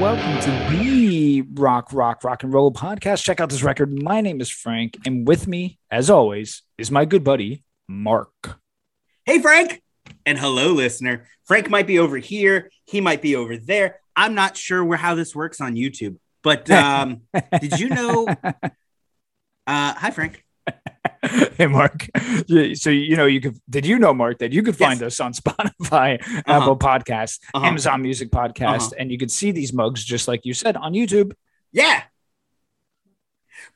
welcome to the Rock, Rock, Rock and Roll podcast. Check out this record. My name is Frank, and with me, as always, is my good buddy, Mark. Hey, Frank. And hello, listener. Frank might be over here. He might be over there. I'm not sure where how this works on YouTube, but um, did you know? Uh, hi, Frank. hey, Mark. So, you know, you could, did you know, Mark, that you could find Yes. us on Spotify, Apple Podcasts, Uh-huh. Amazon Music Podcast, Uh-huh. and you could see these mugs, just like you said, on YouTube. Yeah.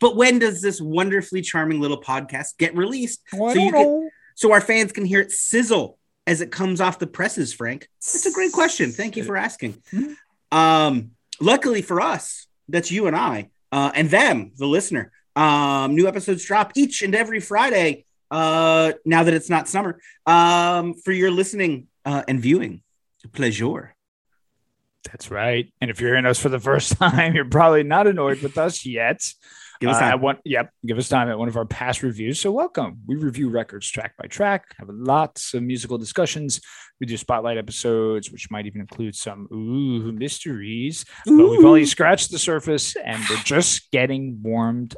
But when does this wonderfully charming little podcast get released Well, So you know. so our fans can hear it sizzle as it comes off the presses, Frank? That's a great question. Thank you for asking. Mhm. Um, luckily for us, that's you and I, uh, and them, the listener. Um, new episodes drop each and every Friday. Uh, now that it's not summer, um, for your listening uh, and viewing pleasure. That's right. And if you're hearing us for the first time, you're probably not annoyed with us yet. Give us Uh, time. at one, yep, give us time at one of our past reviews. So welcome. We review records track by track, have lots of musical discussions. We do spotlight episodes, which might even include some ooh mysteries. But we've only scratched the surface, and we're just getting warmed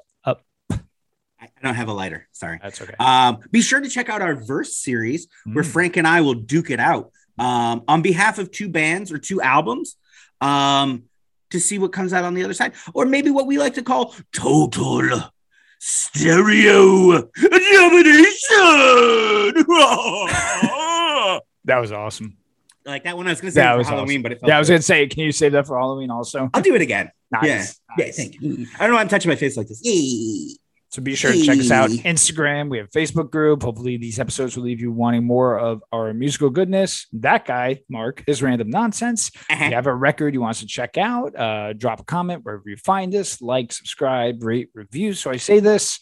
I don't have a lighter. Sorry. That's okay. Um, be sure to check out our verse series where Mm. Frank and I will duke it out um, on behalf of two bands or two albums um, to see what comes out on the other side, or maybe what we like to call total stereo domination. that was awesome. like that one, I was going to say That was for Halloween, awesome. but it felt Yeah, I was good. gonna say, can you save that for Halloween also? I'll do it again. Nice. Yeah. Yeah, thank you. I don't know. why I'm touching my face like this. Yay. So be sure to check us out. Instagram. We have a Facebook group. Hopefully, these episodes will leave you wanting more of our musical goodness. That guy, Mark, his random nonsense. If you have a record you want us to check out, uh, drop a comment wherever you find us. Like, subscribe, rate, review. So I say this,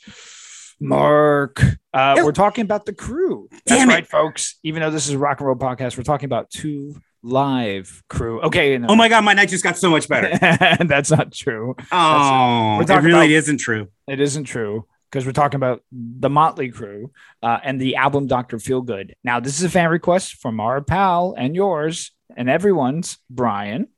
Mark. Uh, we're talking about the crew. That's Damn it. right, folks. Even though this is a rock and roll podcast, we're talking about two live crew. Okay. no. Oh my God, my night just got so much better. That's not true. Oh, it really about- isn't true. It isn't true because we're talking about the Motley Crue uh, and the album Doctor Feelgood. Now, this is a fan request from our pal and yours and everyone's, Brian.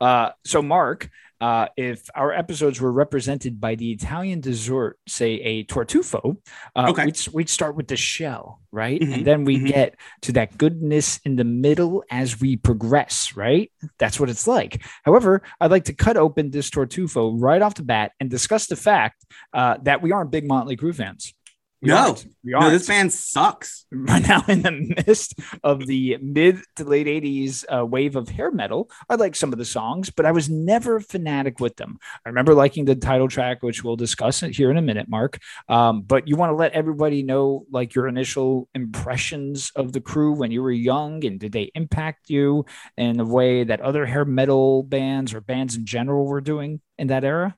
Uh, so, Mark, uh, if our episodes were represented by the Italian dessert, say a tartufo, uh, Okay. we'd, we'd start with the shell, right? Mhm, And then we mhm. get to that goodness in the middle as we progress, right? That's what it's like. However, I'd like to cut open this tartufo right off the bat and discuss the fact uh, that we aren't big Motley Crue fans. We No. we No, this band sucks. Right now, in the midst of the mid to late 80s uh, wave of hair metal, I like some of the songs, but I was never a fanatic with them. I remember liking the title track, which we'll discuss it here in a minute, Mark. Um, but you want to let everybody know, like, your initial impressions of the crew when you were young, and did they impact you in a way that other hair metal bands or bands in general were doing in that era?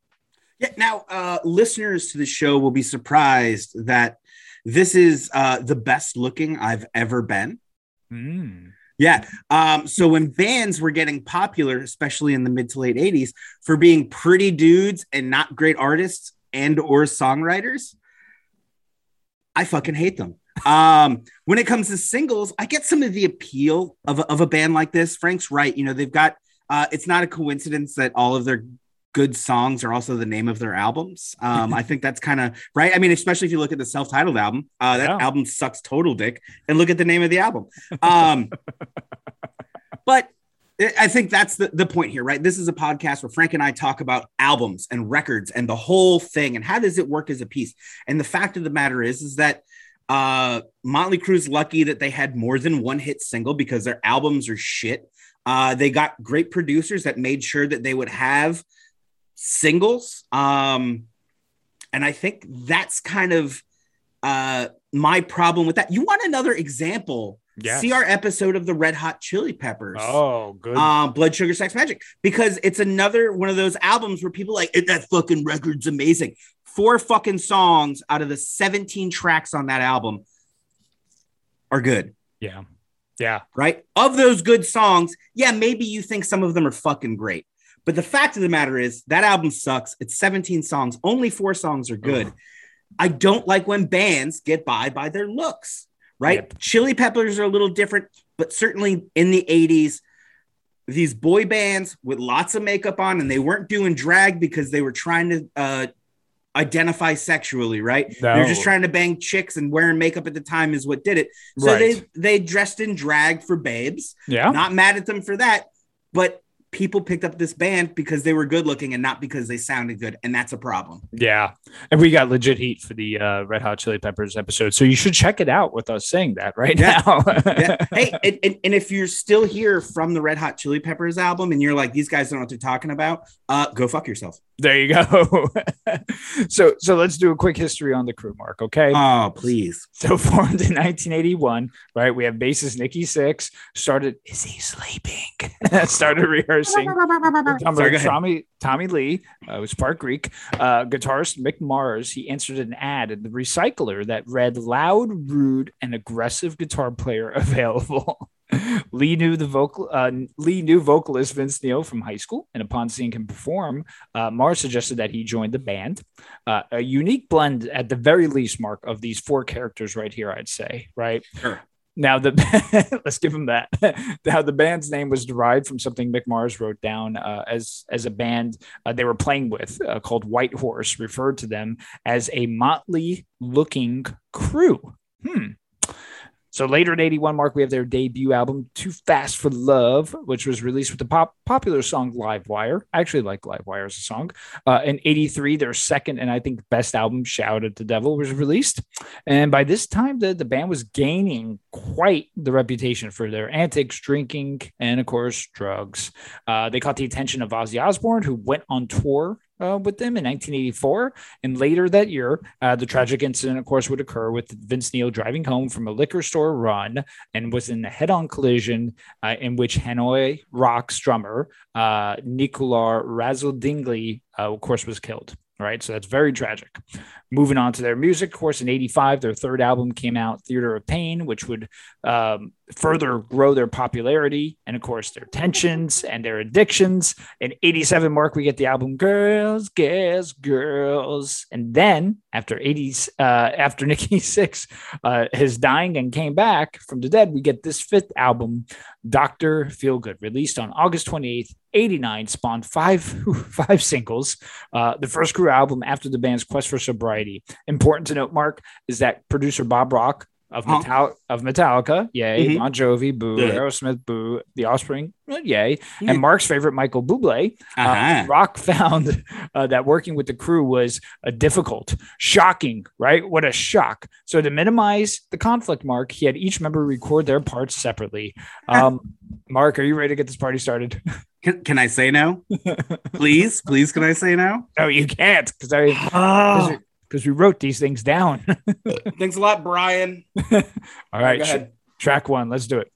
Yeah. Now, uh, listeners to the show will be surprised that this is uh, the best looking I've ever been. Mm. Yeah. Um, so when bands were getting popular, especially in the mid to late 80s, for being pretty dudes and not great artists and or songwriters, I fucking hate them. Um, when it comes to singles, I get some of the appeal of a, of a band like this. Frank's right. You know, they've got uh, it's not a coincidence that all of their good songs are also the name of their albums. Um, I think that's kind of right. I mean, especially if you look at the self-titled album, uh, that Yeah. album sucks total dick, and look at the name of the album. Um, but I- think that's the, the point here, right? This is a podcast where Frank and I talk about albums and records and the whole thing and how does it work as a piece. And the fact of the matter is, is that uh, Motley Crue's lucky that they had more than one hit single because their albums are shit. Uh, they got great producers that made sure that they would have singles. Um, and I think that's kind of uh, my problem with that. You want another example Yes. See our episode of the Red Hot Chili Peppers. Oh, good. Um, Blood Sugar Sex Magik, because it's another one of those albums where people like that fucking record's amazing. Four fucking songs out of the 17 tracks on that album are good, yeah. Yeah. right? Of those good songs, yeah, maybe you think some of them are fucking great. But the fact of the matter is that album sucks. It's 17 songs, only four songs are good. Ugh. I don't like when bands get by by their looks, right? Yep. Chili Peppers are a little different, but certainly in the 80s, these boy bands with lots of makeup on, and they weren't doing drag because they were trying to uh, identify sexually, right? They're just trying to bang chicks, and wearing makeup at the time is what did it. So Right. they they dressed in drag for babes. Yeah. Not mad at them for that, but people picked up this band because they were good looking and not because they sounded good, and that's a problem. Yeah. And we got legit heat for the uh, Red Hot Chili Peppers episode. So you should check it out with us saying that right Yeah. now. yeah. Hey, and, and, and if you're still here from the Red Hot Chili Peppers album and you're like, these guys don't know what they're talking about, uh, go fuck yourself. There you go. so so let's do a quick history on the crew, Mark. Okay. Oh, please. so formed in 1981, right? We have bassist Nikki Sixx started. Is he sleeping? started rehearsing. Drummer Sorry. Tommy Tommy Lee uh, was part Greek. Uh, guitarist Mick Mars. He answered an ad in the Recycler that read "loud, rude, and aggressive guitar player available." Lee knew the vocal. Uh, Lee knew vocalist Vince Neil from high school, and upon seeing him perform, uh, Mars suggested that he join the band. Uh, a unique blend, at the very least, Mark, of these four characters right here. I'd say, right? Sure. Now the let's give him that. now the band's name was derived from something Mick Mars wrote down uh, as as a band uh, they were playing with uh, called White Horse, referred to them as a motley looking crew. Hmm. So later in 81, Mark, we have their debut album, Too Fast for Love, which was released with the pop popular song Live Wire. I actually like Live Wire as a song. Uh, in 83, their second and I think best album, Shout at the Devil, was released. And by this time, the, the band was gaining quite the reputation for their antics, drinking, and of course, drugs. Uh, they caught the attention of Ozzy Osbourne, who went on tour uh, with them in 1984. And later that year, uh, the tragic incident, of course, would occur with Vince Neil driving home from a liquor store run and was in a head on collision uh, in which Hanoi Rocks drummer uh, Nicolas Razzle Dingley, uh, of course, was killed. Right. So that's very tragic. Moving on to their music, of course, in 85, their third album came out, Theater of Pain, which would um, further grow their popularity and, of course, their tensions and their addictions. In 87, Mark, we get the album Girls, Girls, Girls. And then after 80s, uh, after Nikki Sixx, uh, his dying and came back from the dead, we get this fifth album, Dr. Feelgood, released on August 28th, 89, spawned five, five singles. Uh, the first crew album after the band's quest for sobriety. Important to note, Mark, is that producer Bob Rock of, Huh. Metal- of Metallica, yay, Mhm. Bon Jovi, boo, Yeah. Aerosmith, boo, The Offspring, uh, yay, Yeah. and Mark's favorite, Michael Bublé. Uh, Uh-huh. Rock found uh, that working with the crew was uh, difficult, shocking, right? What a shock. So, to minimize the conflict, Mark, he had each member record their parts separately. Um, Mark, are you ready to get this party started? Can, can I say no? please, please, can I say no? no, you can't because I Oh, because we wrote these things down. thanks a lot, Brian. All right, ahead. track one, let's do it.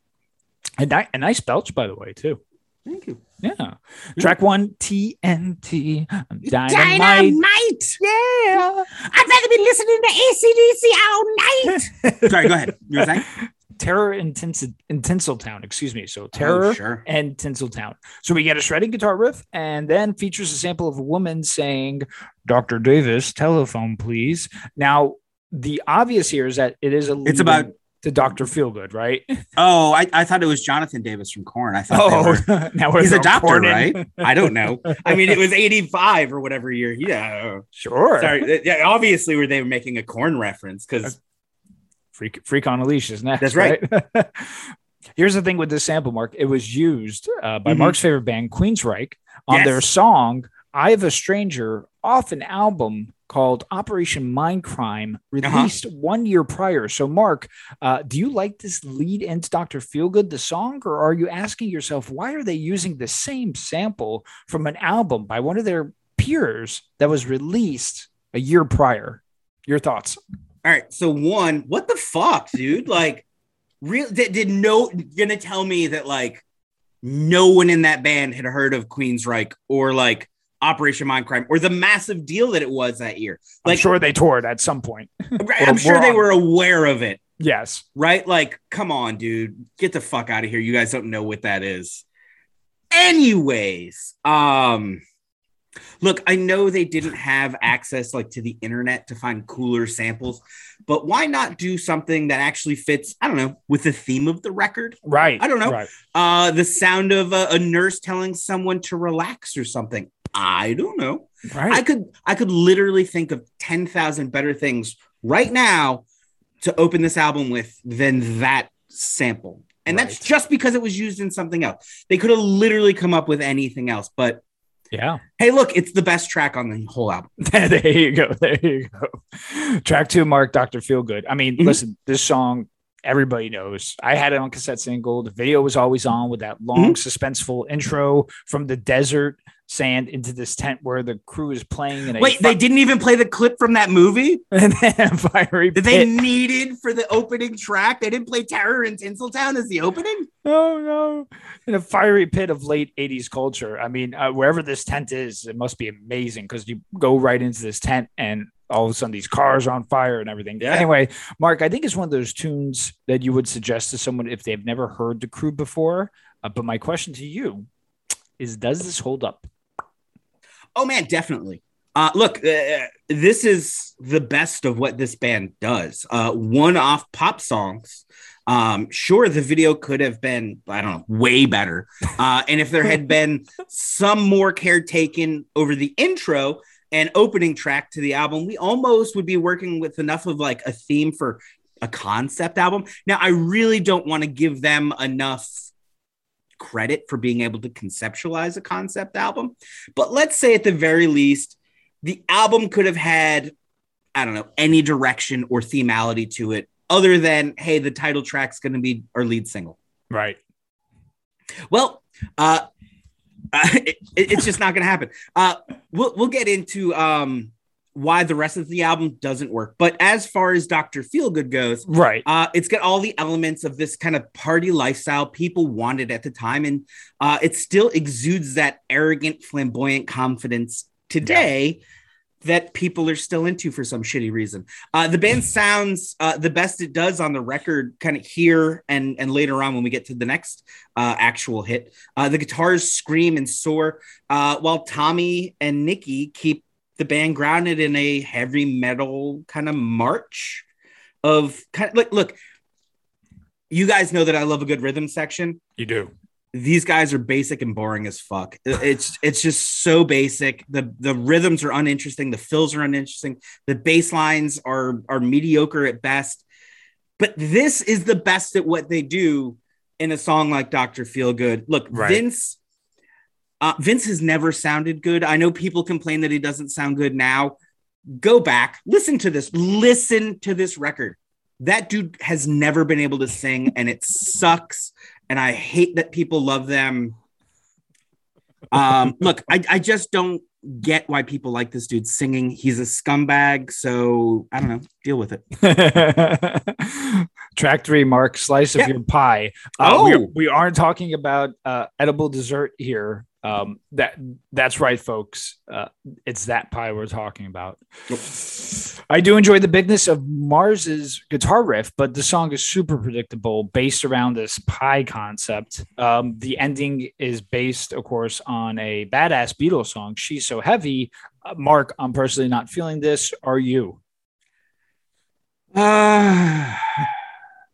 A, ni- a nice belch, by the way, too. Thank you. Yeah. Track one, TNT. I'm dynamite. Dynamite. Yeah. I'd rather be listening to ACDC all night. Sorry, go ahead. You were saying? Terror in, Tinse- in Tinseltown, excuse me. So oh, Terror Oh, sure. and Tinseltown. So we get a shredding guitar riff and then features a sample of a woman saying, Dr. Davis, telephone, please. Now, the obvious here is that it is a It's about- to Dr. Feelgood, right? Oh, I, I thought it was Jonathan Davis from Korn. I thought oh, were- Oh, now we're he's a doctor, right? I don't know. I mean, it was 85 or whatever year. Yeah. Sure. Sorry. Yeah, obviously, were they making a Korn reference? Because Freak, freak on a leash is next. That's right. Here's the thing with this sample, Mark. It was used uh, by Mhm. Mark's favorite band, Queensryche, on Yes. their song "I Have a Stranger" off an album called Operation Mindcrime, Uh-huh. released one year prior. So, Mark, uh, do you like this lead into Doctor Feelgood, the song, or are you asking yourself why are they using the same sample from an album by one of their peers that was released a year prior? Your thoughts? All right. So one, what the fuck, dude? Like, Real did, did no gonna tell me that like no one in that band had heard of Queensryche or like Operation Mindcrime or the massive deal that it was that year. Like, I'm sure they toured at some point. I'm sure they were aware of it. Yes. Right? Like, come on, dude. Get the fuck out of here. You guys don't know what that is. Anyways, um, look, I know they didn't have access like to the internet to find cooler samples, but why not do something that actually fits, I don't know, with the theme of the record? Right. I don't know. Right. Uh, the sound of a, a nurse telling someone to relax or something. I don't know. Right. I could I could literally think of 10,000 better things right now to open this album with than that sample. And right. that's just because it was used in something else. They could have literally come up with anything else, but yeah. Hey, look, it's the best track on the whole album. there you go. There you go. Track two, Mark, Dr. Feelgood. I mean, mm-hmm. listen, this song everybody knows. I had it on cassette single. The video was always on with that long, mm-hmm. suspenseful intro from the desert sand into this tent where the crew is playing. Wait, they didn't even play the clip from that movie. and then fiery that they needed for the opening track. They didn't play Terror in Tinseltown as the opening. Oh no! In a fiery pit of late '80s culture. I mean, uh, wherever this tent is, it must be amazing because you go right into this tent and all of a sudden these cars are on fire and everything. Yeah. Anyway, Mark, I think it's one of those tunes that you would suggest to someone if they've never heard the crew before. Uh, but my question to you is, does this hold up? Oh man, definitely. Uh, look, uh, this is the best of what this band does. Uh, one-off pop songs. Um, sure, the video could have been, I don't know, way better. Uh, and if there had been some more care taken over the intro and opening track to the album, we almost would be working with enough of like a theme for a concept album. Now, I really don't want to give them enough credit for being able to conceptualize a concept album. But let's say at the very least, the album could have had, I don't know, any direction or themality to it other than, hey, the title track's going to be our lead single. Right. Well, uh, uh it, it's just not going to happen. Uh, we'll, we'll get into um, why the rest of the album doesn't work. But as far as Dr. Feelgood goes, right, uh, it's got all the elements of this kind of party lifestyle people wanted at the time, and uh, it still exudes that arrogant, flamboyant confidence today. Yeah. That people are still into for some shitty reason. Uh, the band sounds uh, the best it does on the record, kind of here and and later on when we get to the next uh, actual hit. Uh, the guitars scream and soar, uh, while Tommy and Nikki keep the band grounded in a heavy metal kind of march of kind of like look you guys know that I love a good rhythm section. You do. These guys are basic and boring as fuck. It's it's just so basic. The the rhythms are uninteresting, the fills are uninteresting, the bass lines are are mediocre at best. But this is the best at what they do in a song like Dr. Feelgood. Look, right. Vince uh, Vince has never sounded good. I know people complain that he doesn't sound good now. Go back, listen to this, listen to this record. That dude has never been able to sing, and it sucks. And I hate that people love them. Um, look, I, I just don't get why people like this dude singing. He's a scumbag. So I don't know. Deal with it. Track three, Mark, slice of your pie. Uh, oh, we, we, aren't talking about uh, edible dessert here. Um, that that's right, folks. Uh, it's that pie we're talking about. I do enjoy the bigness of Mars's guitar riff, but the song is super predictable, based around this pie concept. Um, the ending is based, of course, on a badass Beatles song. She's so heavy. Uh, Mark, I'm personally not feeling this. Are you? Uh,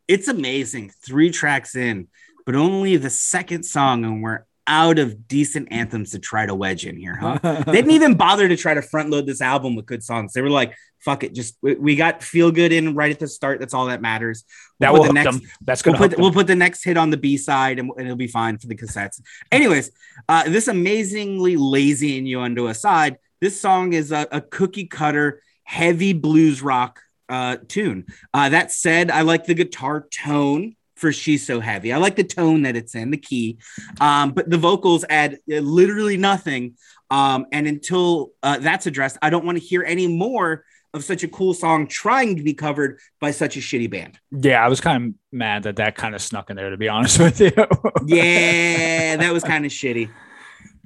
it's amazing. Three tracks in, but only the second song, and we're out of decent anthems to try to wedge in here, huh? they didn't even bother to try to front load this album with good songs. They were like, fuck it, just we got feel good in right at the start. That's all that matters. We'll that will the next, them. That's gonna we'll put, we'll put the next hit on the B side and, and, it'll be fine for the cassettes. Anyways, uh, this amazingly lazy innuendo aside, this song is a, a cookie cutter, heavy blues rock uh, tune. Uh, that said, I like the guitar tone for She's So Heavy. I like the tone that it's in, the key, um, but the vocals add uh, literally nothing. Um, and until uh, that's addressed, I don't want to hear any more of such a cool song trying to be covered by such a shitty band. Yeah, I was kind of mad that that kind of snuck in there, to be honest with you. yeah, that was kind of shitty.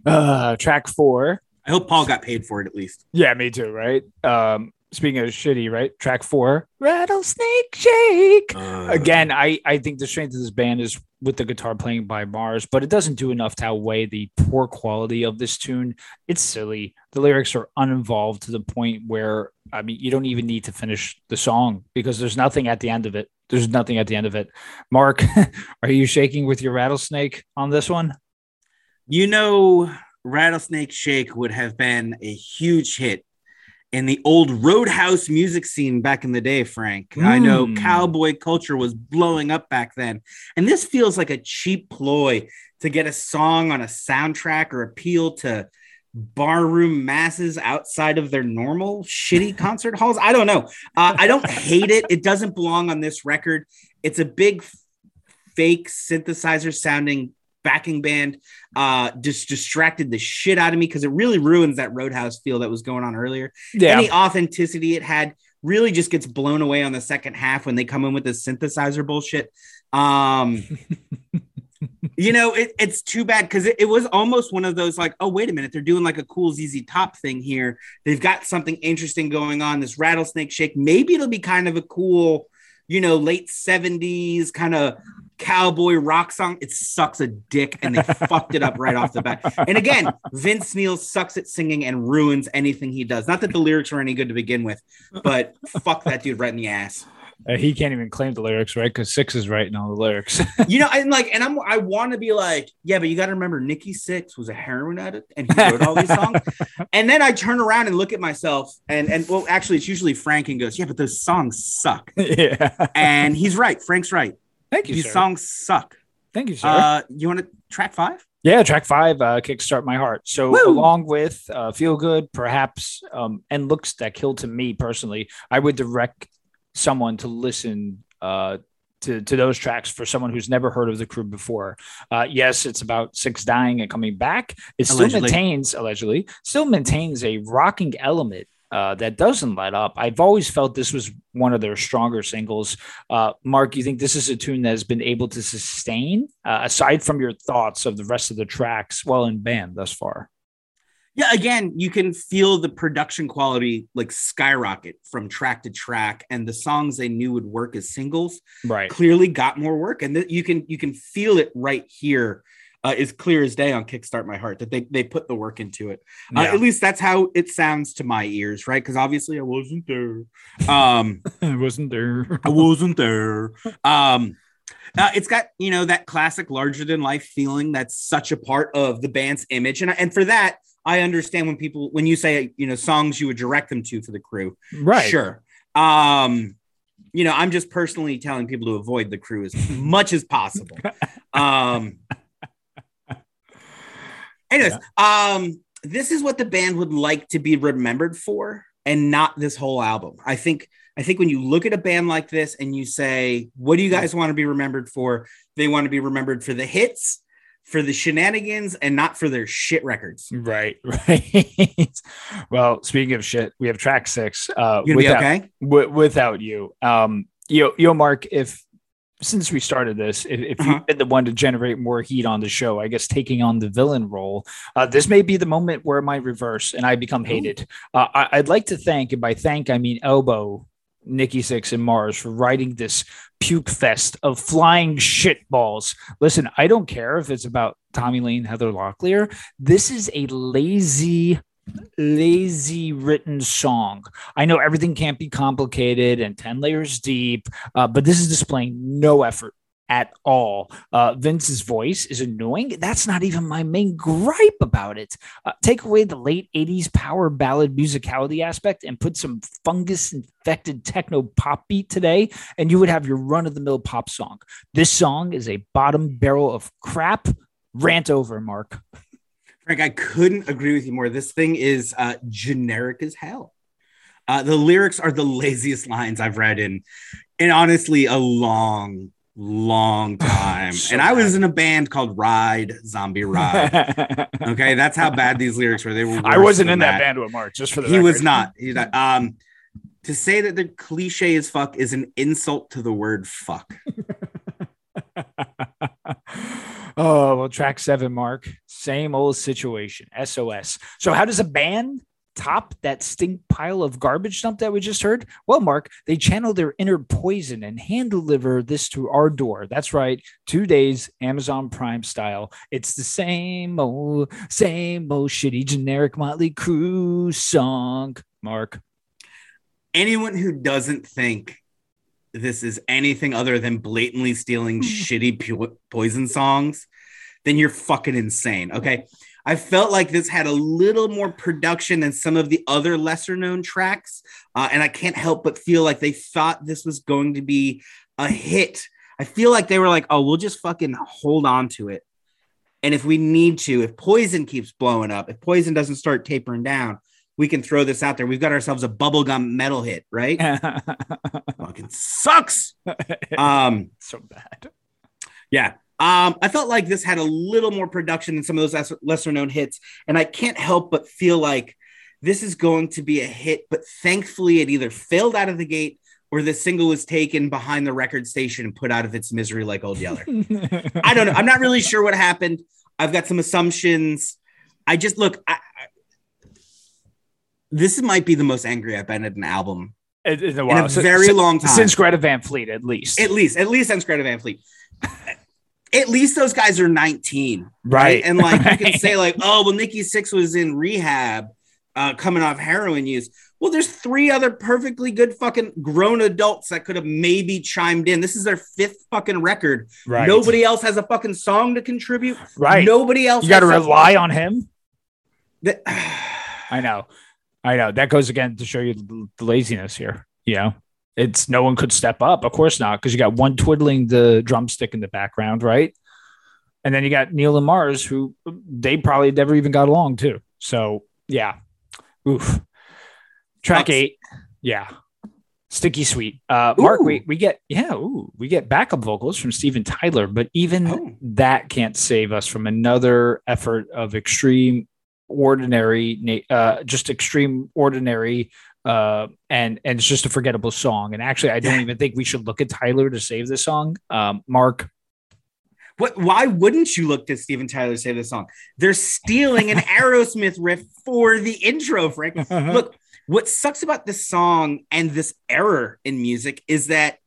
Uh, track four. I hope Paul got paid for it at least. Yeah, me too. Right. Um, speaking of shitty, right? Track four, Rattlesnake Shake. Uh, Again, I I think the strength of this band is with the guitar playing by Mars, but it doesn't do enough to outweigh the poor quality of this tune. It's silly. The lyrics are uninvolved to the point where I mean, you don't even need to finish the song because there's nothing at the end of it. There's nothing at the end of it. Mark, are you shaking with your rattlesnake on this one? you know, Rattlesnake Shake would have been a huge hit in the old roadhouse music scene back in the day, Frank. I know Mm. cowboy culture was blowing up back then. And this feels like a cheap ploy to get a song on a soundtrack or appeal to barroom masses outside of their normal shitty concert halls. I don't know. Uh, I don't hate it. It doesn't belong on this record. It's a big fake synthesizer sounding backing band uh just distracted the shit out of me because it really ruins that roadhouse feel that was going on earlier. Yeah. any authenticity it had really just gets blown away on the second half when they come in with the synthesizer bullshit. Um you know it, it's too bad because it, it was almost one of those like oh wait a minute they're doing like a cool zz top thing here. They've got something interesting going on this rattlesnake shake. Maybe it'll be kind of a cool you know late 70s kind of cowboy rock song it sucks a dick and they fucked it up right off the bat. And again vince neil sucks at singing and ruins anything he does. Not that the lyrics are any good to begin with but fuck that dude right in the ass. Uh, he can't even claim the lyrics, right? Because Sixx is writing all the lyrics. you know and like and i'm i want to be like yeah but you got to remember nikki sixx was a heroin addict and he wrote all these songs. And then i turn around and look at myself and and well actually it's usually frank and goes yeah but those songs suck. Yeah. and he's right. Frank's right Thank you, these sir. songs suck Thank you, sir. uh you want to track five Yeah, track five, uh, Kickstart My Heart. So, Woo! along with uh, Feel Good, perhaps, um, and Looks That Kill to me personally, I would direct someone to listen uh, to, to those tracks for someone who's never heard of the crew before. Uh, yes, it's about Sixx dying and coming back. It still Allegedly. maintains, allegedly, still maintains a rocking element. Uh, that doesn't let up. I've always felt this was one of their stronger singles. Uh, Mark, you think this is a tune that has been able to sustain, uh, aside from your thoughts of the rest of the tracks, well in band thus far? yeah again you can feel the production quality like skyrocket from track to track and the songs they knew would work as singles Right. clearly got more work and th- you can you can feel it right here uh, as clear as day on kickstart my heart that they they put the work into it uh, at least that's how it sounds to my ears right because obviously i wasn't there um it wasn't there. i wasn't there um uh, it's got you know that classic larger than life feeling that's such a part of the band's image and and for that i understand when people when you say you know songs you would direct them to for the crew Right. Sure. Um, you know, I'm just personally telling people to avoid the crew as much as possible. Um, anyways, um, this is what the band would like to be remembered for, and not this whole album. I think. I think when you look at a band like this and you say, "What do you guys want to be remembered for?" They want to be remembered for the hits, for the shenanigans, and not for their shit records. Right. Right. well, speaking of shit, we have track six. Uh, You gonna be without, okay? wi- without you, um, yo, yo, Mark, if since we started this, if, if Uh-huh. you've been the one to generate more heat on the show, I guess taking on the villain role, uh, this may be the moment where it might reverse and I become hated. Uh, I, I'd like to thank, and by thank I mean elbow, Nikki Sixx and Mars for writing this puke fest of flying shit balls. Listen, I don't care if it's about Tommy Lee, Heather Locklear. This is a lazy lazy written song. I know everything can't be complicated and 10 layers deep, uh, but this is displaying no effort at all. Uh, Vince's voice is annoying. That's not even my main gripe about it. Uh, take away the late 80s power ballad musicality aspect and put some fungus infected techno pop beat today, and you would have your run of the mill pop song. This song is a bottom barrel of crap. Rant over, Mark. Frank, I couldn't agree with you more. This thing is uh, generic as hell. Uh, the lyrics are the laziest lines I've read in, in honestly a long, long time. So and I was in a band called Ride Zombie Ride. Okay, that's how bad these lyrics were. They were. I wasn't in that, band with Mark, just for the He was not. He's not. Um, to say that they're cliche as fuck is an insult to the word fuck. oh well, track seven, Mark. Same old situation. SOS. So how does a band top that stink pile of garbage dump that we just heard? Well, Mark, they channel their inner poison and hand deliver this to our door. That's right, two days, Amazon Prime style. It's the same old, same old shitty generic Motley Crue song. Mark, Anyone who doesn't think this is anything other than blatantly stealing shitty po- poison songs, then you're fucking insane. Okay. I felt like this had a little more production than some of the other lesser known tracks. Uh, and I can't help but feel like they thought this was going to be a hit. I feel like they were like, oh, we'll just fucking hold on to it. And if we need to, if poison keeps blowing up, if poison doesn't start tapering down, we can throw this out there. We've got ourselves a bubblegum metal hit, right? fucking sucks. Um, so bad. yeah. Um, I felt like this had a little more production than some of those lesser known hits. And I can't help but feel like this is going to be a hit, but thankfully it either failed out of the gate or the single was taken behind the record station and put out of its misery like Old Yeller. I don't know. I'm not really sure what happened. I've got some assumptions. I just look, I, I, this might be the most angry I've been at an album in, in a, in a very since, long time. Since Greta Van Fleet, at least. At least, at least since Greta Van Fleet. at least those guys are 19. Right. right? And like right. you can say, like, oh, well, Nikki Sixx was in rehab, uh, coming off heroin use. Well, there's three other perfectly good fucking grown adults that could have maybe chimed in. This is their fifth fucking record. Right. Nobody else has a fucking song to contribute. Right. Nobody else. You got to rely on him. That, I know. I know. That goes again to show you the laziness here. You know, it's no one could step up. Of course not, because you got one twiddling the drumstick in the background, right? And then you got Neil and Mars, who they probably never even got along too. So yeah, oof. Track Ups. eight, yeah, sticky sweet. Uh, Mark, Ooh. we we get yeah, ooh, we get backup vocals from Steven Tyler, but even Oh. that can't save us from another effort of extreme ordinary, uh, just extreme ordinary uh and and it's just a forgettable song and actually i don't even think we should look at tyler to save this song um mark what? Why wouldn't you look to Steven Tyler to say this song? They're stealing an Aerosmith riff for the intro, Frank. Look, what sucks about this song and this error in music is that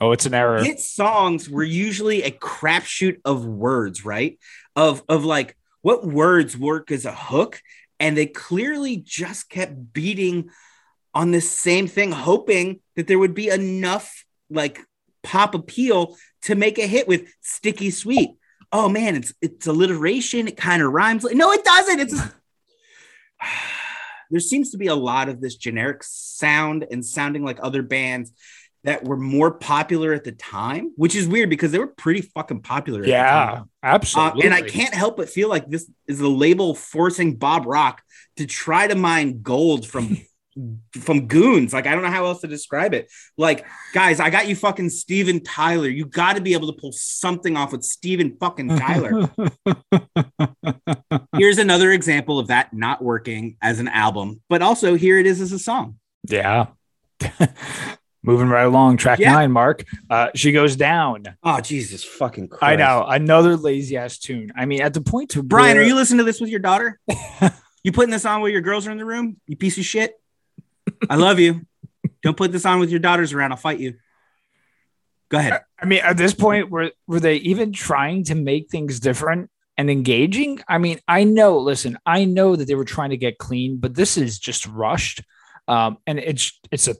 oh it's an error hit songs were usually a crapshoot of words, right? Of of like what words work as a hook, and they clearly just kept beating on the same thing, hoping that there would be enough like pop appeal to make a hit with "Sticky Sweet." Oh man, it's it's alliteration. It kind of rhymes. No, it doesn't. It's there seems to be a lot of this generic sound and sounding like other bands that were more popular at the time, which is weird because they were pretty fucking popular. Yeah time. Uh, absolutely and I can't help but feel like this is the label forcing Bob Rock to try to mine gold from from goons. Like I don't know how else to describe it. Like guys, I got you fucking Steven Tyler. You got to be able to pull something off with Steven fucking Tyler. Here's another example of that not working as an album, but also here it is as a song. yeah moving right along track Yeah. nine mark uh she goes down Oh Jesus fucking Christ. i know another lazy ass tune i mean at the point to Brian, where- are you listening to this with your daughter? you putting this on while your girls are in the room? You piece of shit. I love you. Don't put this on with your daughters around. I'll fight you. Go ahead. I mean, at this point, were were they even trying to make things different and engaging? I mean, I know. Listen, I know that they were trying to get clean, but this is just rushed, um, and it's it's a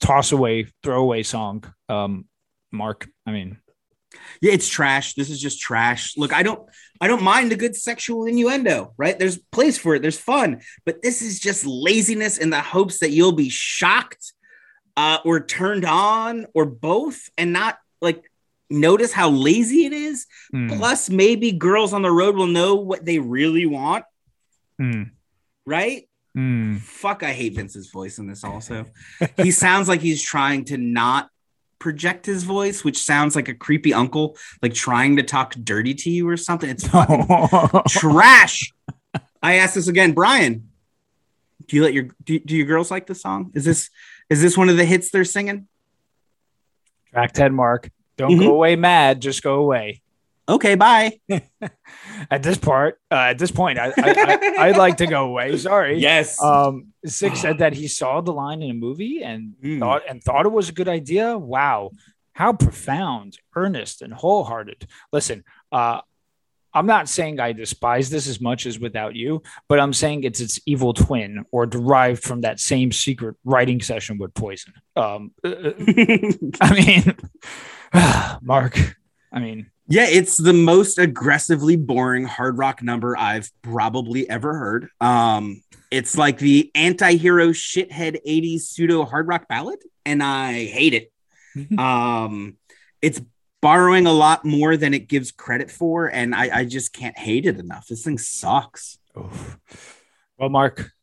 toss away, throwaway song. Um, Mark, I mean, Yeah, it's trash. This is just trash. Look, I don't I don't mind a good sexual innuendo, right? There's place for it. There's fun, but this is just laziness in the hopes that you'll be shocked uh, or turned on or both and not like notice how lazy it is. hmm, Plus, maybe girls on the road will know what they really want, hmm, right? Hmm. Fuck, I hate Vince's voice in this also. he sounds like he's trying to not project his voice, which sounds like a creepy uncle, like trying to talk dirty to you or something. It's fucking trash. I ask this again, Brian. Do you let your do, do your girls like the song? Is this is this one of the hits they're singing? Track 10 mark. Don't Mhm. go away mad, just go away. Okay, bye. At this part, uh, at this point, I, I, I, I'd like to go away. Sorry. Yes. Um, Sixx said that he saw the line in a movie and Mm. thought and thought it was a good idea. Wow, how profound, earnest, and wholehearted. Listen, uh, I'm not saying I despise this as much as without you, but I'm saying it's its evil twin or derived from that same secret writing session with Poison. Um, uh, uh, I mean, Mark. I mean, yeah, it's the most aggressively boring hard rock number I've probably ever heard. Um, it's like the anti-hero shithead 80s pseudo hard rock ballad, and I hate it. um, it's borrowing a lot more than it gives credit for, and I, I just can't hate it enough. This thing sucks. oof. well, Mark.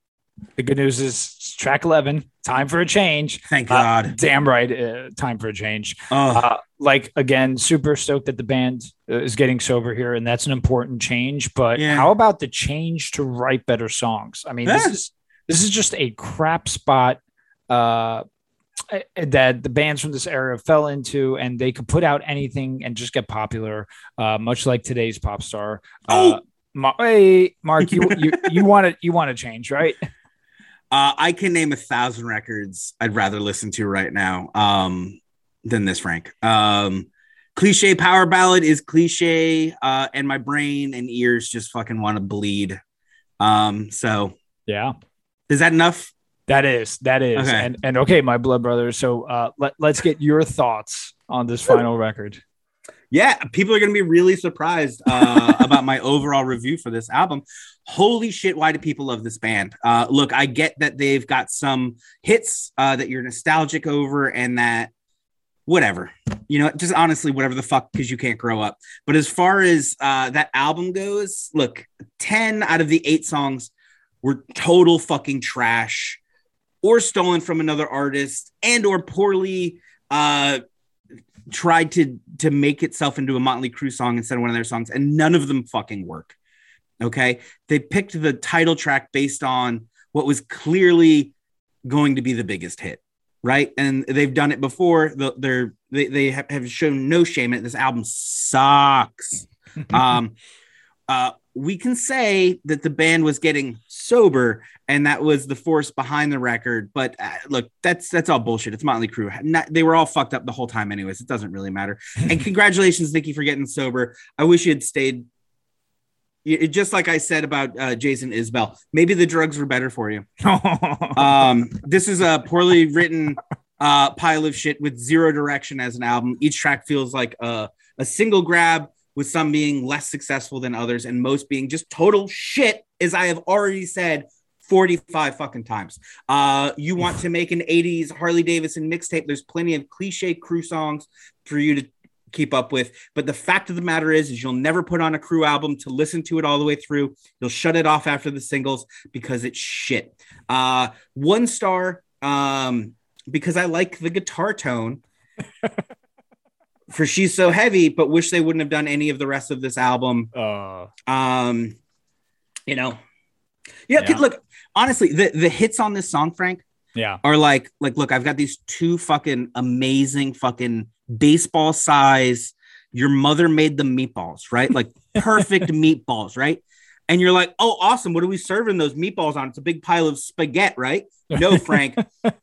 The good news is track 11. Time for a change. Thank Uh, God. Damn right. Uh, time for a change. Oh, Uh, like again, super stoked that the band uh, is getting sober here, and that's an important change. But Yeah. how about the change to write better songs? I mean, this is this is just a crap spot uh, uh, that the bands from this era fell into, and they could put out anything and just get popular, uh, much like today's pop star. Uh, Oh. Ma- hey, Mark, you you you want to you want to change, right? Uh, I can name a thousand records I'd rather listen to right now um, than this, Frank. Um, cliche power ballad is cliche, uh, and my brain and ears just fucking want to bleed. Um, so Yeah. is that enough? That is, that is, Okay. and and okay, my blood brother. So uh, let let's get your thoughts on this final record. Yeah, people are going to be really surprised uh, about my overall review for this album. Holy shit, why do people love this band? Uh, look, I get that they've got some hits uh, that you're nostalgic over and that whatever, you know, just honestly, whatever the fuck, because you can't grow up. But as far as uh, that album goes, look, 10 out of the eight songs were total fucking trash or stolen from another artist and or poorly uh tried to to make itself into a Motley Crue song instead of one of their songs, and none of them fucking work. Okay, they picked the title track based on what was clearly going to be the biggest hit, right? And they've done it before. They're they they have shown no shame in it. This album sucks. um, uh, we can say that the band was getting sober and that was the force behind the record. But uh, look, that's that's all bullshit. It's Motley Crue. Not, they were all fucked up the whole time, anyways. It doesn't really matter. And congratulations, Nikki, for getting sober. I wish you had stayed. You- Just like I said about uh, Jason Isbell, maybe the drugs were better for you. Um, this is a poorly written uh, pile of shit with zero direction as an album. Each track feels like a, a single grab, with some being less successful than others, and most being just total shit, as I have already said 45 fucking times. Uh, you want to make an 80s Harley Davidson mixtape, there's plenty of cliche crew songs for you to keep up with. But the fact of the matter is, is you'll never put on a crew album to listen to it all the way through. You'll shut it off after the singles because it's shit. Uh, one star, um, because I like the guitar tone. for she's so heavy, but wish they wouldn't have done any of the rest of this album. uh, Um, you know, yeah. Yeah. Look, honestly, the the hits on this song, Frank, yeah, are like like look, I've got these two fucking amazing fucking baseball size. Your mother made the meatballs, right? Like perfect meatballs, right? And you're like, oh, awesome. What are we serving those meatballs on? It's a big pile of spaghetti, right? No, Frank,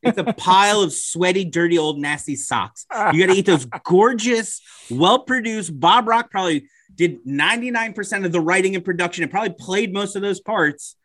it's a pile of sweaty, dirty, old, nasty socks. You got to eat those gorgeous, well produced. Bob Rock probably did 99% of the writing and production and probably played most of those parts.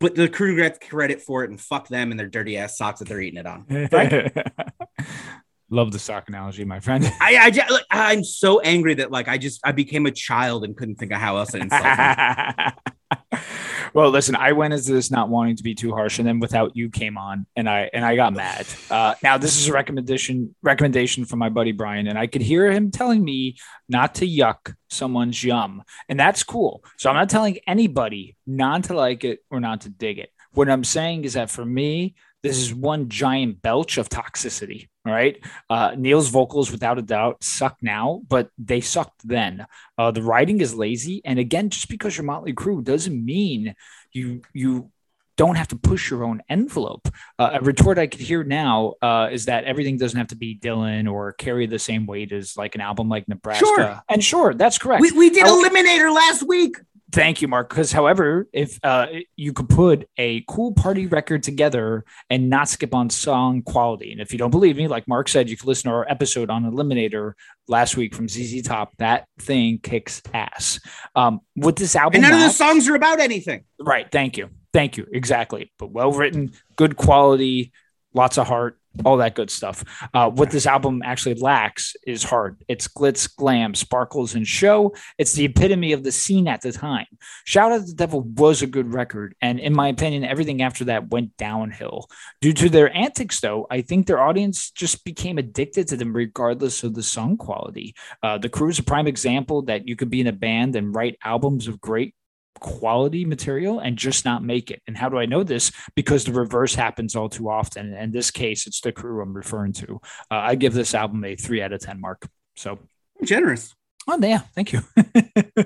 But the crew gets credit for it and fuck them and their dirty ass socks that they're eating it on. Love the sock analogy, my friend. I, I just, like, I'm so angry that like I just I became a child and couldn't think of how else to insult well, listen, I went into this not wanting to be too harsh, and then without you came on, and I and I got mad. Uh, now this is a recommendation recommendation from my buddy Brian, and I could hear him telling me not to yuck someone's yum, and that's cool. So I'm not telling anybody not to like it or not to dig it. What I'm saying is that for me, this is one giant belch of toxicity. Right. Uh, Neil's vocals, without a doubt, suck now, but they sucked then. Uh, the writing is lazy, and again, just because you're Motley Crue doesn't mean you you don't have to push your own envelope. Uh, a retort I could hear now uh, is that everything doesn't have to be Dylan or carry the same weight as like an album like Nebraska. Sure. And sure, that's correct. We, we did Eliminator last week. Thank you, Mark. Because, however, if uh, you could put a cool party record together and not skip on song quality, and if you don't believe me, like Mark said, you can listen to our episode on Eliminator last week from ZZ Top. That thing kicks ass. Um, with this album, And none of the songs are about anything. Right. Thank you. Thank you. Exactly. But well written, good quality, lots of heart, all that good stuff. Uh, what this album actually lacks is heart. It's glitz, glam, sparkles, and show. It's the epitome of the scene at the time. Shout at the Devil was a good record. And in my opinion, everything after that went downhill. Due to their antics, though, I think their audience just became addicted to them regardless of the song quality. Uh, the Crew is a prime example that you could be in a band and write albums of great quality material and just not make it. And how do I know this? Because the reverse happens all too often. In this case, it's the crew I'm referring to. Uh, I give this album a three out of 10 mark. So, Generous. Oh, yeah, thank you.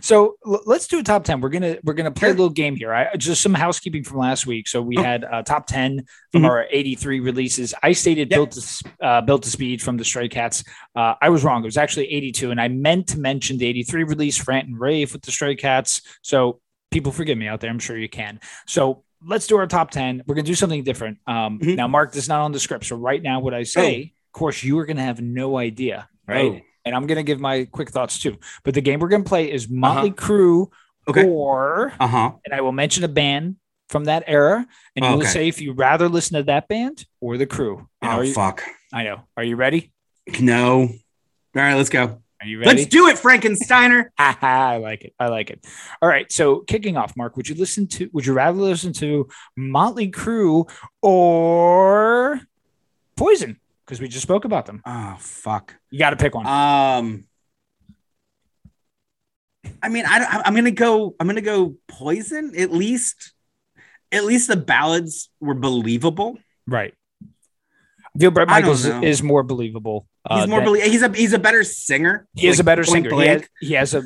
so l- let's do a top 10. We're going to, we're to play a little game here. I just some housekeeping from last week. So we Oh. had uh, top 10 from Mhm. our 83 releases. I stated Yep. built to, uh, built to speed from the Stray Cats. Uh, I was wrong. It was actually 82. And I meant to mention the 83 release, Rant and Rave with the Stray Cats. So people forgive me out there. I'm sure you can. So let's do our top 10. We're going to do something different. Um, Mhm. Now, Mark, this is not on the script. So right now, what I say, of course, you are going to have no idea. Right. Oh. And I'm going to give my quick thoughts too. But the game we're going to play is Motley Crue Okay. or, Uh huh. and I will mention a band from that era. And you will say if you rather listen to that band or the crew. And Oh you, fuck. I know. Are you ready? No. All right, let's go. Are you ready? Let's do it, Frankensteiner. Ha ha, I like it. I like it. All right. So kicking off, Mark, would you listen to would you rather listen to Motley Crue or Poison? Because we just spoke about them. oh fuck. You got to pick one. Um. I mean, I, I'm gonna go. I'm gonna go poison. At least, at least the ballads were believable. right. I feel Bret Michaels is more believable. He's uh, more than- belie- He's a he's a better singer. He is a better singer. He has, he has a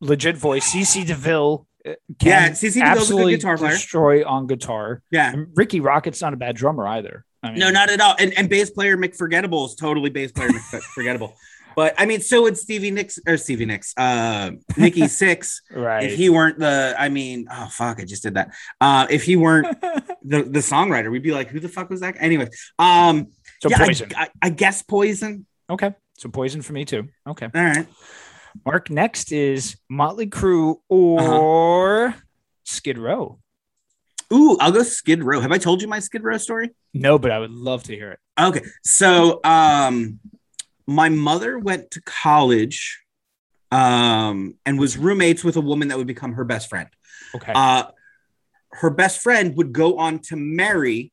legit voice. CC DeVille uh, can Yeah, CC DeVille's a good guitar player. destroy on guitar. Yeah. And Rikki Rockett's not a bad drummer either. I mean, No, not at all. And, and bass player McForgettable is totally bass player McForgettable. But I mean, so would Stevie Nicks or Stevie Nicks, uh, Nikki Sixx. right. If he weren't the, I mean, oh fuck, I just did that. Uh, if he weren't the the songwriter, we'd be like, who the fuck was that? Anyway, um, so yeah, Poison. I, I guess Poison. okay. So Poison for me too. Okay. All right. Mark, next is Motley Crue Uh-huh. or Skid Row. Ooh, I'll go Skid Row. Have I told you my Skid Row story? No, but I would love to hear it. Okay. So um my mother went to college um and was roommates with a woman that would become her best friend. Okay. Uh her best friend would go on to marry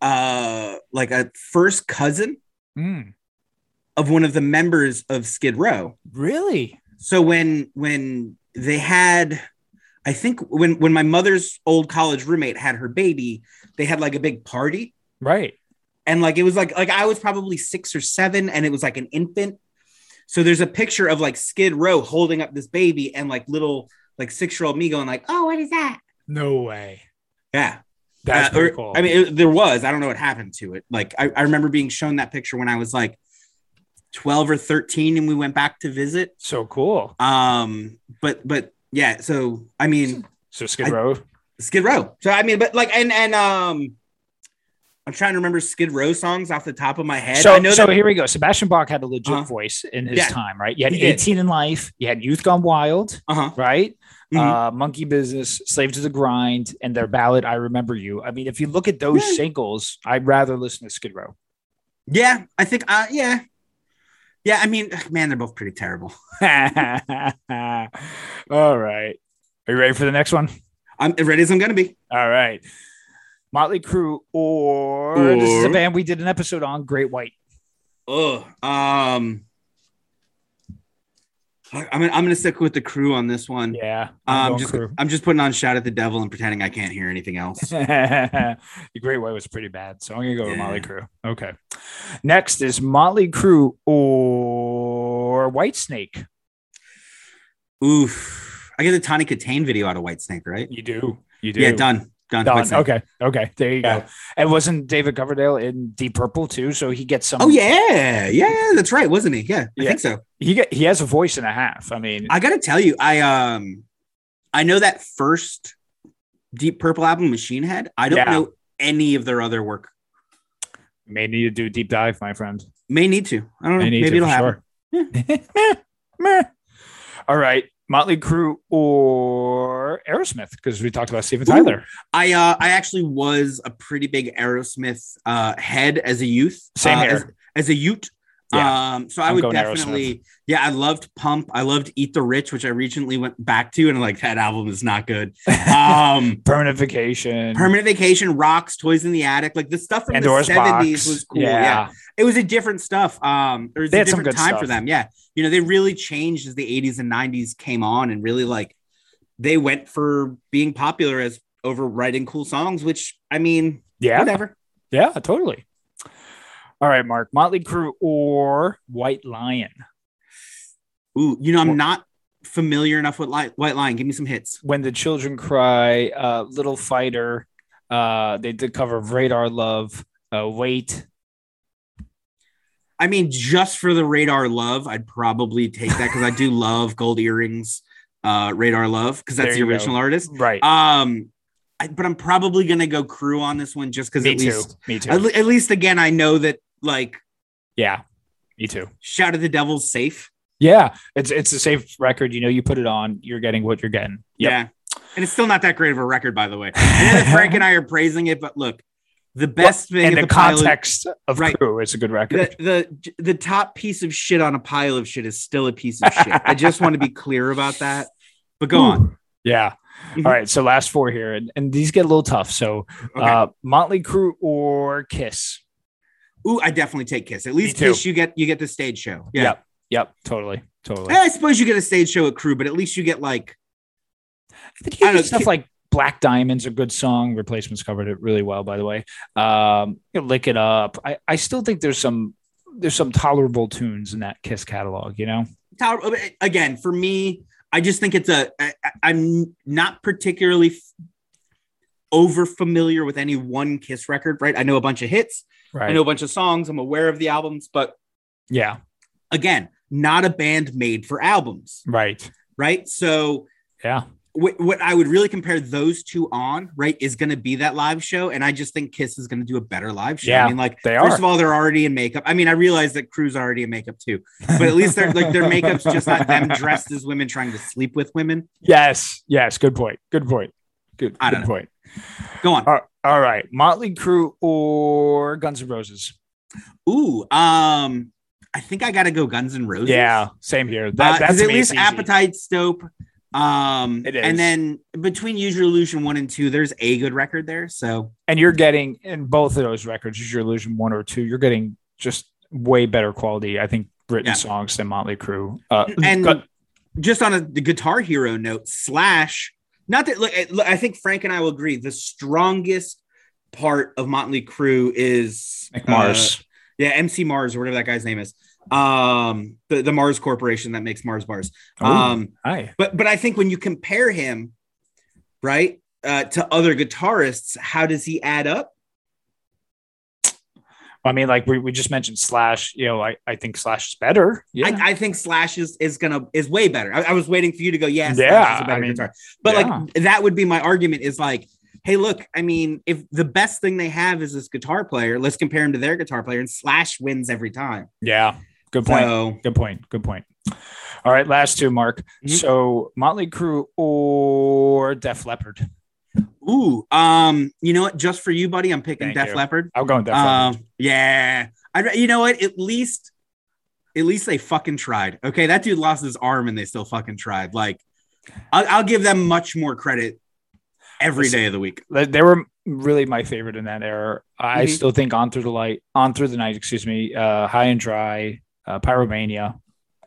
uh like a first cousin Mm, of one of the members of Skid Row. really? So when when they had I think when when my mother's old college roommate had her baby, they had like a big party Right. and like it was like like I was probably six or seven, and it was like an infant. So there's a picture of like Skid Row holding up this baby, and like little like six year old me going like, "Oh, what is that?" No way. Yeah, That's Uh, or- cool. I mean, it, there was. I don't know what happened to it. Like I, I remember being shown that picture when I was like twelve or thirteen, and we went back to visit. so cool. Um, but but yeah. So I mean, So Skid I- Row. Skid Row. So I mean, but like and and um. I'm trying to remember Skid Row songs off the top of my head. So, I know so that here we go. Sebastian Bach had a legit Uh-huh. voice in his Yeah. time, right? You had He did. 18 and Life, you had Youth Gone Wild, uh-huh. right? Mhm. Uh, Monkey Business, Slave to the Grind, and their ballad, I Remember You. I mean, if you look at those Yeah. singles, I'd rather listen to Skid Row. Yeah, I think. Uh, yeah, yeah. I mean, man, they're both pretty terrible. All right. Are you ready for the next one? I'm as ready as I'm gonna be. All right. Motley Crue or, this is a band we did an episode on, Great White. Oh, um, I'm gonna, I'm gonna stick with the crew on this one. Yeah. I'm Um, just Crue. I'm just putting on "Shout at the Devil" and pretending I can't hear anything else. the Great White was pretty bad, so I'm gonna go with Yeah. Motley Crue. Okay. Next is Motley Crue or Whitesnake. Oof, I get the Tawny Kitaen video out of Whitesnake, right? You do. You do. Yeah, done. Done. Quick. Okay. Okay. There you Yeah. go. And wasn't David Coverdale in Deep Purple too? So he gets some. Oh yeah, yeah, that's right, wasn't he? Yeah, I think so. He get he has a voice and a half. I mean, I gotta tell you, I um, I know that first Deep Purple album, Machine Head. I don't Yeah. know any of their other work. may need to do a deep dive, my friend. May need to. I don't know. May need Maybe it'll happen. sure. Meh. All right, Motley Crue or Aerosmith because we talked about Steven Ooh. Tyler. I uh, I actually was a pretty big Aerosmith uh head as a youth. Same uh, here. As, as a youth. Yeah. Um, so I I'm would definitely, yeah, I loved Pump. I loved Eat the Rich, which I recently went back to, and like that album is not good. Um, Permanent Vacation. Permanent Vacation, Rocks, Toys in the Attic, like the stuff from Pandora's the 70s was cool. Yeah. Yeah. It was a different stuff. Um, it was They a had some different good time for them. Yeah. You know, they really changed as the 80s and 90s came on and really like they went for being popular as over writing cool songs, which I mean, Yeah. whatever. Yeah, totally. All right, Mark. Motley Crue or White Lion. Ooh, you know, I'm not familiar enough with Li- White Lion. Give me some hits. When the Children Cry, uh, Little Fighter. Uh, they did cover of Radar Love. Uh, Wait. I mean, just for the Radar Love, I'd probably take that because I do love Gold Earrings, uh, Radar Love, because that's the you go. original artist. Right. Um, I, but I'm probably gonna go Crew on this one just because at too. least, Me too. at, at least again, I know that like yeah. Me too. Shout at the Devil's safe. Yeah. It's it's a safe record. You know, you put it on, you're getting what you're getting. Yep. Yeah, and it's still not that great of a record, by the way. Frank and I are praising it, but look, the best thing in the, the, pile of- context of Right. Crew, it's a good record. the, the the top piece of shit on a pile of shit is still a piece of shit. I just want to be clear about that. But go on. Yeah. Mhm. All right. So last four here, and, and these get a little tough. So Okay. uh Motley Crue or Kiss. Ooh, I definitely take Kiss. At least. Kiss, you get you get the stage show. Yeah. Yep. Yep. Totally. Totally. Eh, I suppose you get a stage show at Crew, but at least you get like I think you get know, stuff like Black Diamond's a good song. Replacements covered it really well, by the way. Um, you know, Lick It Up. I, I still think there's some there's some tolerable tunes in that Kiss catalog. You know. Tower. Again, for me, I just think it's a. I, I- I'm not particularly f- over familiar with any one Kiss record. Right. I know a bunch of hits. Right. I know a bunch of songs. I'm aware of the albums, but Yeah. again, not a band made for albums. Right. Right. So Yeah. what, what I would really compare those two on, right, is going to be that live show. And I just think Kiss is going to do a better live show. Yeah, I mean, like, they first are. of all, they're already in makeup. I mean, I realize that Crew's already in makeup too, but at least they're like their makeup's just not them dressed as women trying to sleep with women. Yes. Yes. Good point. Good point. Good. I good don't know. point. Go on. All- all right. Motley Crue or Guns N' Roses. Ooh, um, I think I got to go Guns N' Roses. Yeah. Same here. Uh, That, 'cause that's at least. Appetite Stope. Um, It is. and then between Use Your Illusion one and two, there's a good record there. So and you're getting in both of those records, Use Your Illusion one or two, you're getting just way better quality, I think, written Yeah. songs than Motley Crue. Uh, and Gu- just on a the guitar hero note, Slash. Not that look, look, I think Frank and I will agree. The strongest part of Motley Crue is Mick uh, Mars. yeah, MC Mars or whatever that guy's name is. Um, the, the Mars Corporation that makes Mars bars. Oh. Um, Hi. but but I think when you compare him, right, uh, to other guitarists, how does he add up? I mean, like we, we just mentioned Slash. You know, I, I think Slash is better. Yeah. I, I think Slash is, is gonna is way better. I, I was waiting for you to go, yeah, Slash Yeah, is a better I mean, guitar. But yeah. like that would be my argument is like, hey, look, I mean, if the best thing they have is this guitar player, let's compare him to their guitar player, and Slash wins every time. yeah. Good point. So Good point. Good point. All right. Last two, Mark. Mhm. So Motley Crue or Def Leppard. Ooh, um, you know what? Just for you, buddy, I'm picking Thank Def you. Leppard. I'm going Def Leppard. Um, yeah. I you know what? At least at least they fucking tried. Okay, that dude lost his arm and they still fucking tried. Like, I'll, I'll give them much more credit every Listen, day of the week. They- were really my favorite in that era. I Mhm. still think On Through the Light, On Through the Night, excuse me, uh, High and Dry, uh, Pyromania,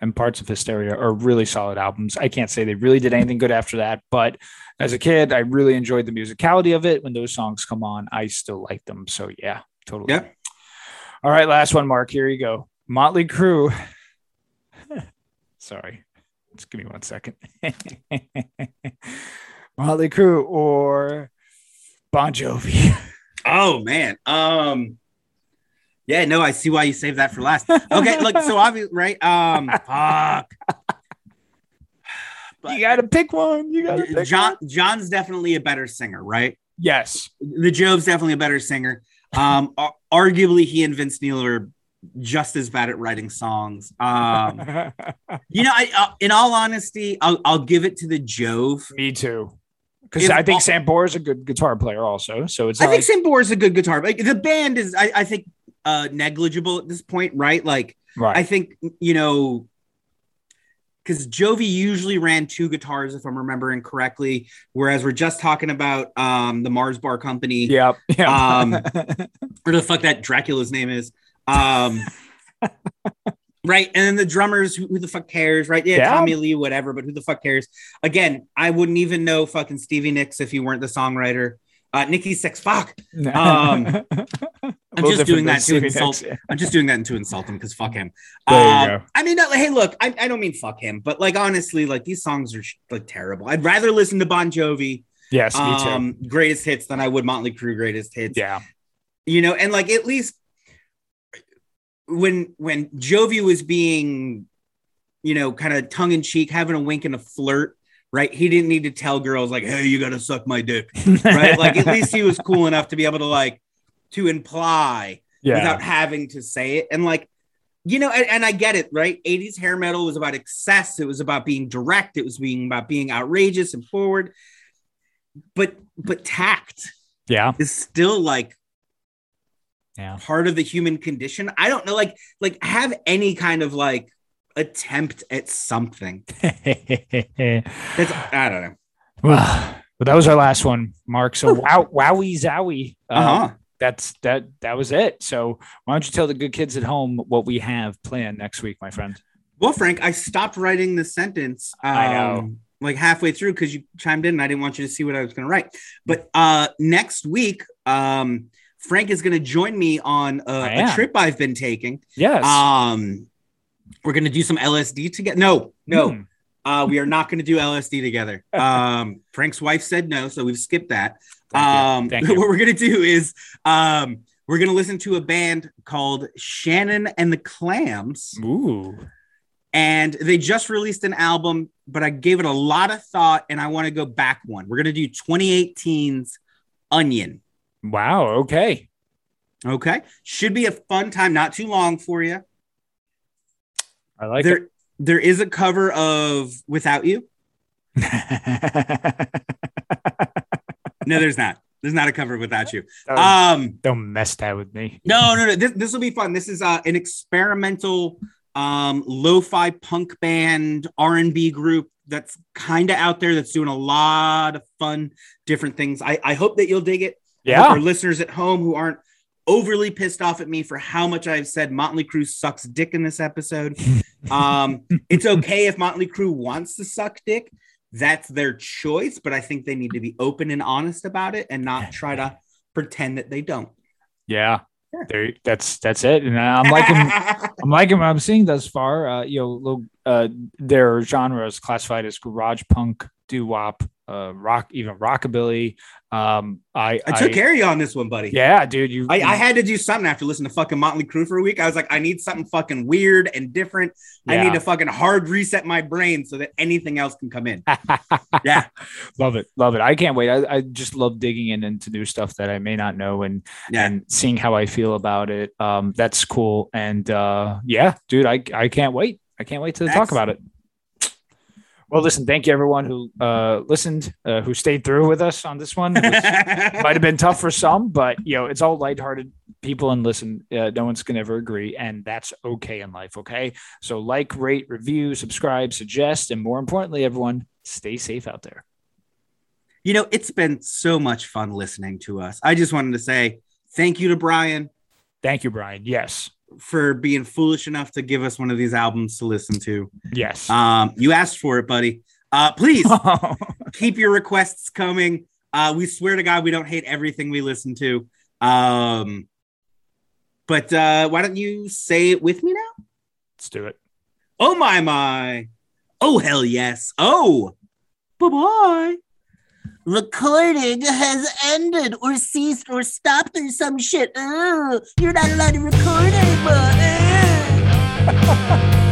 and Parts of Hysteria are really solid albums. I can't say they really did anything good after that, but as a kid, I really enjoyed the musicality of it. When those songs come on, I still like them. So yeah, totally. Yep. All right, last one, Mark. Here you go. Motley Crue. Sorry, just give me one second. Motley Crue or Bon Jovi. Oh man. Um yeah, no, I see why you saved that for last. Okay, look, so obviously, right? Um fuck. you gotta pick one. You gotta pick John one. John's definitely a better singer, right? Yes. The Jove's definitely a better singer. Um arguably he and Vince Neil are just as bad at writing songs. Um you know, I uh, in all honesty, I'll I'll give it to the Jove. Me too. Because I think all- Sam Bohr is a good guitar player, also. So it's I think like- Sambora is a good guitar. Like the band is I, I think uh negligible at this point, right? Like right. I think you know because Jovi usually ran two guitars, if I'm remembering correctly, whereas we're just talking about um, the Mars Bar Company, yep. yep. Um, or the fuck that Dracula's name is. Um, right, and then the drummers, who, who the fuck cares, right? Yeah, Yeah. Tommy Lee, whatever, but who the fuck cares? Again, I wouldn't even know fucking Stevie Nicks if you weren't the songwriter. Uh, Nikki Sixx, fuck. um, I'm just doing that to insult. I'm just doing that to insult him because fuck him. Um, go. I mean, hey, look, I, I don't mean fuck him, but like honestly, like these songs are like terrible. I'd rather listen to Bon Jovi, Yes, me too. um, greatest hits than I would Motley Crue greatest hits. yeah. You know, and like at least when when Jovi was being, you know, kind of tongue in cheek, having a wink and a flirt, right? He didn't need to tell girls like, "Hey, you gotta suck my dick," right? like at least he was cool enough to be able to like to imply yeah. without having to say it. And like, you know, and, and I get it, right? 80s hair metal was about excess, it was about being direct, it was being about being outrageous and forward. But but tact yeah. is still like Yeah. part of the human condition. I don't know, like, like have any kind of like attempt at something. That's I don't know. well, but that was our last one, Mark. So wow, wowie zowie. Um, Uh-huh. That's that. That was it. So why don't you tell the good kids at home what we have planned next week, my friend? Well, Frank, I stopped writing the sentence. Um, I know. Like halfway through because you chimed in and I didn't want you to see what I was going to write. But uh, next week, um, Frank is going to join me on a, am. trip I've been taking. Yes. Um, we're going to do some LSD together. No, no, Hmm. uh, we are not going to do LSD together. Um, Frank's wife said no, so we've skipped that. Um, what we're going to do is um, we're going to listen to a band called Shannon and the Clams Ooh. and they just released an album, but I gave it a lot of thought and I want to go back one. We're going to do 2018's Onion. Wow. Okay. Okay. Should be a fun time, not too long for you. I like there, there is a cover of Without You. No, there's not. There's not a cover Without You. don't, Um, don't mess that with me. no, no, no. This, this will be fun. This is uh, an experimental um, lo-fi punk band R&B group that's kind of out there that's doing a lot of fun different things. I, I hope that you'll dig it. Yeah. Our listeners at home who aren't overly pissed off at me for how much I've said Motley Crue sucks dick in this episode. Um, it's okay if Motley Crue wants to suck dick. That's their choice, but I think they need to be open and honest about it and not try to pretend that they don't. Yeah. There, that's that's it. And I'm liking I'm liking what I'm seeing thus far. Uh, you know, little, uh, their genre is classified as garage punk, doo wop, uh, rock, even rockabilly. Um, I, I took care of you on this one, buddy. Yeah, dude. You, I, I had to do something after listening to fucking Motley Crue for a week. I was like, I need something fucking weird and different. I need to fucking hard reset my brain so that anything else can come in. Yeah. love it, love it. I can't wait. I, I just love digging in into new stuff that I may not know and Yeah. and seeing how I feel about it. Um, that's cool. And uh, yeah, dude, I I can't wait. I can't wait to talk about it. Well, listen, thank you everyone who uh, listened, uh, who stayed through with us on this one. Might have been tough for some, but you know, it's all lighthearted people and listen, uh, no one's gonna ever agree, and that's okay in life. Okay, so like, rate, review, subscribe, suggest, and more importantly, everyone, stay safe out there. you know, it's been so much fun listening to us. I just wanted to say thank you to Brian Thank you, Brian. Yes, for being foolish enough to give us one of these albums to listen to. yes. Um, you asked for it, buddy. Uh, please keep your requests coming. Uh, we swear to God, we don't hate everything we listen to. Um, but uh, why don't you say it with me now? Let's do it. Oh my my. Oh hell yes. Oh. Bye bye. Recording has ended or ceased or stopped or some shit. You're not allowed to record anymore.